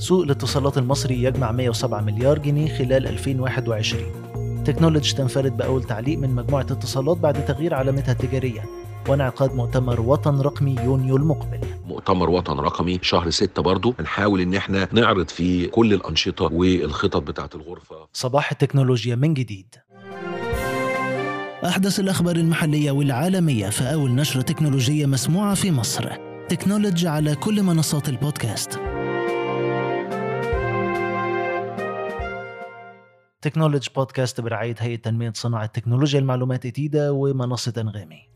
سوق الاتصالات المصري يجمع 107 مليار جنيه خلال 2021 تكنولوجي تنفرد بأول تعليق من مجموعة اتصالات بعد تغيير علامتها التجارية وانعقاد مؤتمر وطن رقمي يونيو المقبل. مؤتمر وطن رقمي شهر ستة برضو هنحاول إن إحنا نعرض فيه كل الأنشطة والخطط بتاعة الغرفة. صباح التكنولوجيا من جديد. أحدث الأخبار المحلية والعالمية في أول نشرة تكنولوجية مسموعة في مصر. تكنولوجي على كل منصات البودكاست. تكنولوجي بودكاست برعاية هيئة تنمية صناعة تكنولوجيا المعلومات إتيدا ومنصة أنغامي.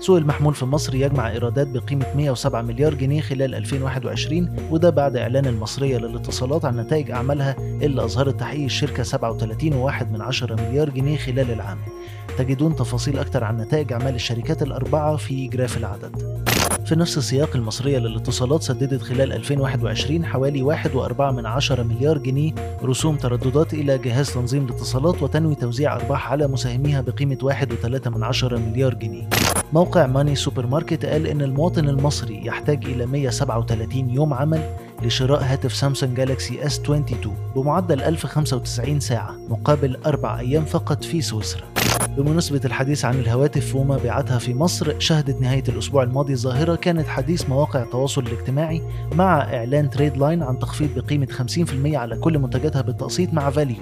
سوق المحمول في مصر يجمع إيرادات بقيمة 107 مليار جنيه خلال 2021 وده بعد إعلان المصرية للاتصالات عن نتائج أعمالها اللي أظهرت تحقيق الشركة 37.1 مليار جنيه خلال العام. تجدون تفاصيل أكثر عن نتائج أعمال الشركات الأربعة في graph العدد. في نفس السياق المصرية للاتصالات سددت خلال 2021 حوالي 1.4 مليار جنيه رسوم ترددات إلى جهاز تنظيم الاتصالات وتنوي توزيع أرباح على مساهميها بقيمة 1.3 مليار جنيه. موقع ماني سوبر ماركت قال إن المواطن المصري يحتاج إلى 137 يوم عمل لشراء هاتف سامسونج جالاكسي إس 22 بمعدل 1095 ساعة مقابل أربع أيام فقط في سويسرا. بمناسبة الحديث عن الهواتف ومبيعاتها في مصر شهدت نهاية الأسبوع الماضي ظاهرة كانت حديث مواقع التواصل الاجتماعي مع إعلان تريد لاين عن تخفيض بقيمة 50% على كل منتجاتها بالتقسيط مع فاليو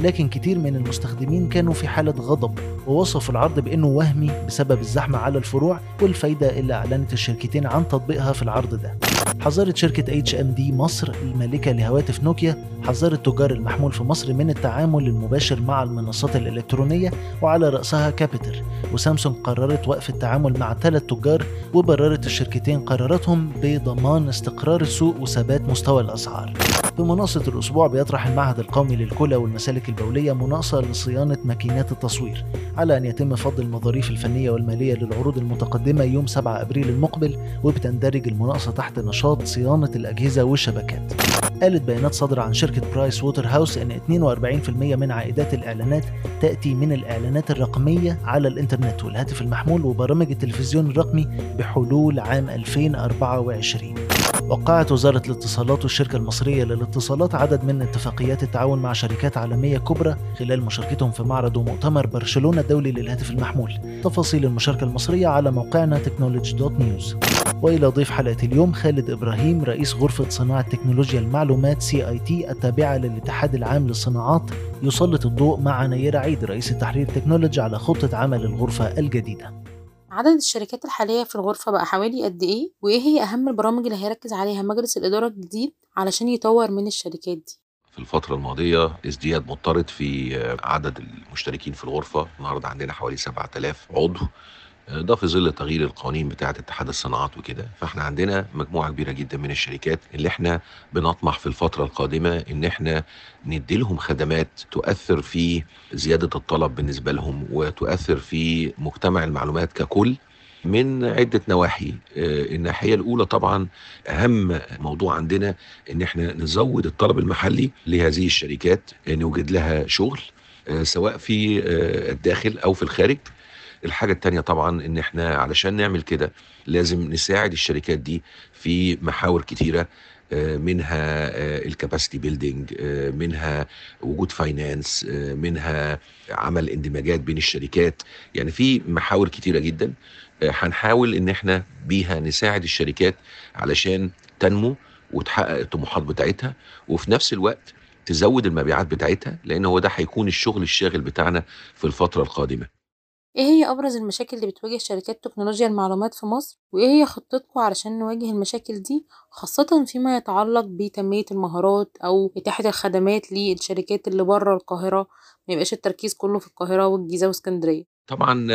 لكن كتير من المستخدمين كانوا في حالة غضب ووصفوا العرض بأنه وهمي بسبب الزحمة على الفروع والفايدة اللي أعلنت الشركتين عن تطبيقها في العرض ده. حذرت شركة اتش ام دي مصر المالكة لهواتف نوكيا حذرت تجار المحمول في مصر من التعامل المباشر مع المنصات الإلكترونية وعلى رأسها كابيتر وسامسونج قررت وقف التعامل مع ثلاث تجار وبررت الشركتين قراراتهم بضمان استقرار السوق وثبات مستوى الأسعار. مناقصة الأسبوع بيطرح المعهد القومي للكلى والمسالك البولية مناقصة لصيانة ماكينات التصوير على أن يتم فض المظاريف الفنية والمالية للعروض المتقدمة يوم 7 أبريل المقبل وبتندرج المناقصة تحت نشاط صيانة الأجهزة والشبكات. قالت بيانات صادرة عن شركة برايس ووتر هاوس أن 42% من عائدات الإعلانات تأتي من الإعلانات الرقمية على الإنترنت والهاتف المحمول وبرامج التلفزيون الرقمي بحلول عام 2024 وقعت وزارة الاتصالات والشركة المصرية للاتصالات عدد من اتفاقيات التعاون مع شركات عالمية كبرى خلال مشاركتهم في معرض ومؤتمر برشلونة الدولي للهاتف المحمول. تفاصيل المشاركة المصرية على موقعنا تكنولوجي dot news وإلى ضيف حلقة اليوم خالد إبراهيم رئيس غرفة صناعة تكنولوجيا المعلومات CIT التابعة للاتحاد العام للصناعات. يسلط الضوء مع نيرة عيد رئيس التحرير تكنولوجي على خطة عمل الغرفة الجديدة. عدد الشركات الحالية في الغرفة بقى حوالي قد إيه؟ وإيه هي أهم البرامج اللي هيركز عليها مجلس الإدارة الجديد علشان يطور من الشركات دي؟ في الفترة الماضية ازدياد مضطرد في عدد المشتركين في الغرفة. النهاردة عندنا حوالي 7000 عضو. ده في ظل تغيير القوانين بتاعة اتحاد الصناعات وكده فاحنا عندنا مجموعة كبيرة جدا من الشركات اللي إحنا بنطمح في الفترة القادمة إن إحنا ندي لهم خدمات تؤثر في زيادة الطلب بالنسبة لهم وتؤثر في مجتمع المعلومات ككل من عدة نواحي. الناحية الأولى طبعا أهم موضوع عندنا إن إحنا نزود الطلب المحلي لهذه الشركات نوجد لها شغل سواء في الداخل أو في الخارج. الحاجة التانية طبعا إن إحنا علشان نعمل كده لازم نساعد الشركات دي في محاور كتيرة منها ال capacity building منها وجود finance منها عمل اندماجات بين الشركات. يعني في محاور كتيرة جدا هنحاول إن إحنا بيها نساعد الشركات علشان تنمو وتحقق الطموحات بتاعتها وفي نفس الوقت تزود المبيعات بتاعتها لأن هو ده هيكون الشغل الشاغل بتاعنا في الفترة القادمة. إيه هي أبرز المشاكل اللي بتواجه شركات تكنولوجيا المعلومات في مصر؟ وإيه هي خطتكم علشان نواجه المشاكل دي؟ خاصة فيما يتعلق بتنمية المهارات أو إتاحة الخدمات للشركات اللي بره القاهرة ما يبقاش التركيز كله في القاهرة والجيزة واسكندرية. طبعا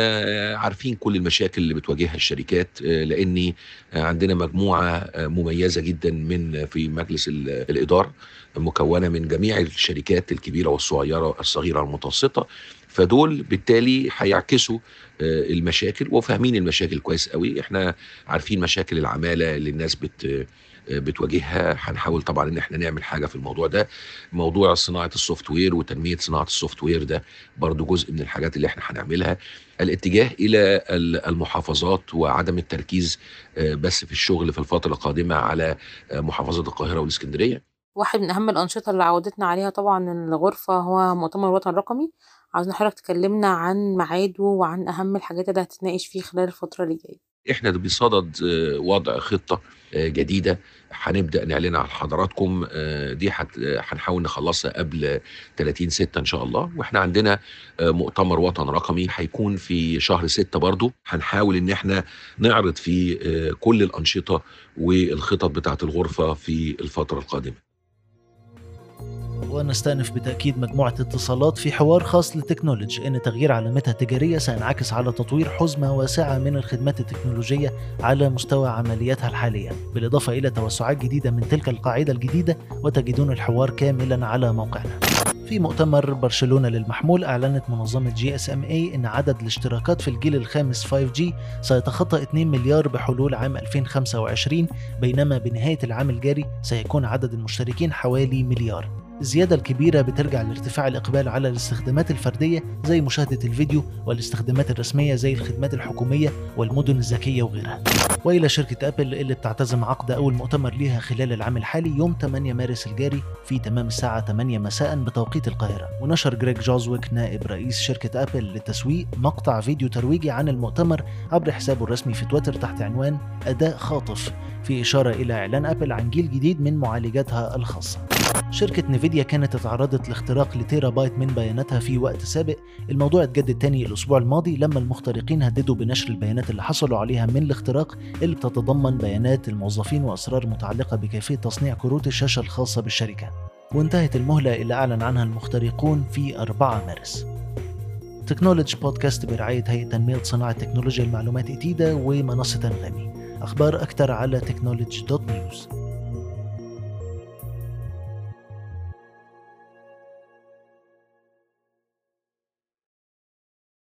عارفين كل المشاكل اللي بتواجهها الشركات لأني عندنا مجموعة مميزة جدا من في مجلس الإدارة مكونة من جميع الشركات الكبيرة والصغيرة الصغيرة والمتوسطه فدول بالتالي هيعكسوا المشاكل وفاهمين المشاكل كويس قوي. إحنا عارفين مشاكل العمالة اللي الناس بت بتواجهها. هنحاول طبعا إن إحنا نعمل حاجة في الموضوع ده. موضوع صناعة ال software وتنمية صناعة ال software ده برضو جزء من الحاجات اللي إحنا هنعملها. الاتجاه إلى المحافظات وعدم التركيز بس في الشغل في الفترة القادمة على محافظة القاهرة والإسكندرية. واحد من أهم الأنشطة اللي عودتنا عليها طبعا الغرفة هو مؤتمر الوطن الرقمي عاوزين حضرتك تكلمنا عن ميعاده وعن أهم الحاجات اللي هتتناقش فيه خلال الفترة اللي جاية. إحنا بصدد آه، وضع خطة آه، جديدة. هنبدأ نعلنها لحضراتكم آه، دي هنحاول نخلصها قبل 30 6 إن شاء الله. وإحنا عندنا مؤتمر وطن رقمي هيكون في شهر 6 برضو. هنحاول إن إحنا نعرض فيه كل الأنشطة والخطط بتاعة الغرفة في الفترة القادمة. ونستأنف بتأكيد مجموعة اتصالات في حوار خاص لتكنولوجي إن تغيير علامتها التجارية سينعكس على تطوير حزمة واسعة من الخدمات التكنولوجية على مستوى عملياتها الحالية. بالإضافة إلى توسعات جديدة من تلك القاعدة الجديدة وتجدون الحوار كاملا على موقعنا. في مؤتمر برشلونة للمحمول أعلنت منظمة GSMA إن عدد الاشتراكات في الجيل الخامس 5G سيتخطى 2 مليار بحلول عام 2025 بينما بنهاية العام الجاري سيكون عدد المشتركين حوالي مليار. الزيادة الكبيرة بترجع لارتفاع الإقبال على الاستخدامات الفردية زي مشاهدة الفيديو والاستخدامات الرسمية زي الخدمات الحكومية والمدن الذكية وغيرها. وإلى شركة أبل اللي بتعتزم عقد أول مؤتمر ليها خلال العام الحالي يوم 8 مارس الجاري في تمام الساعة 8 مساء بتوقيت القاهرة. ونشر جريج جوزويك نائب رئيس شركة أبل للتسويق مقطع فيديو ترويجي عن المؤتمر عبر حسابه الرسمي في تويتر تحت عنوان أداء خاطف في إشارة إلى إعلان أبل عن جيل جديد من معالجاتها الخاصة. شركة نيفيديا كانت اتعرضت لاختراق لتيرا بايت من بياناتها في وقت سابق. الموضوع اتجدد تاني الأسبوع الماضي لما المخترقين هددوا بنشر البيانات اللي حصلوا عليها من الاختراق اللي بتتضمن بيانات الموظفين وأسرار متعلقة بكيفية تصنيع كروت الشاشة الخاصة بالشركة. وانتهت المهلة اللي أعلن عنها المخترقون في 4 مارس. تكنولوجي بودكاست برعاية هيئة تنمية صناعة تكنولوجيا المعلومات إتيدا ومنصة أنغامي أخبار أكثر على تكنولوجي dot news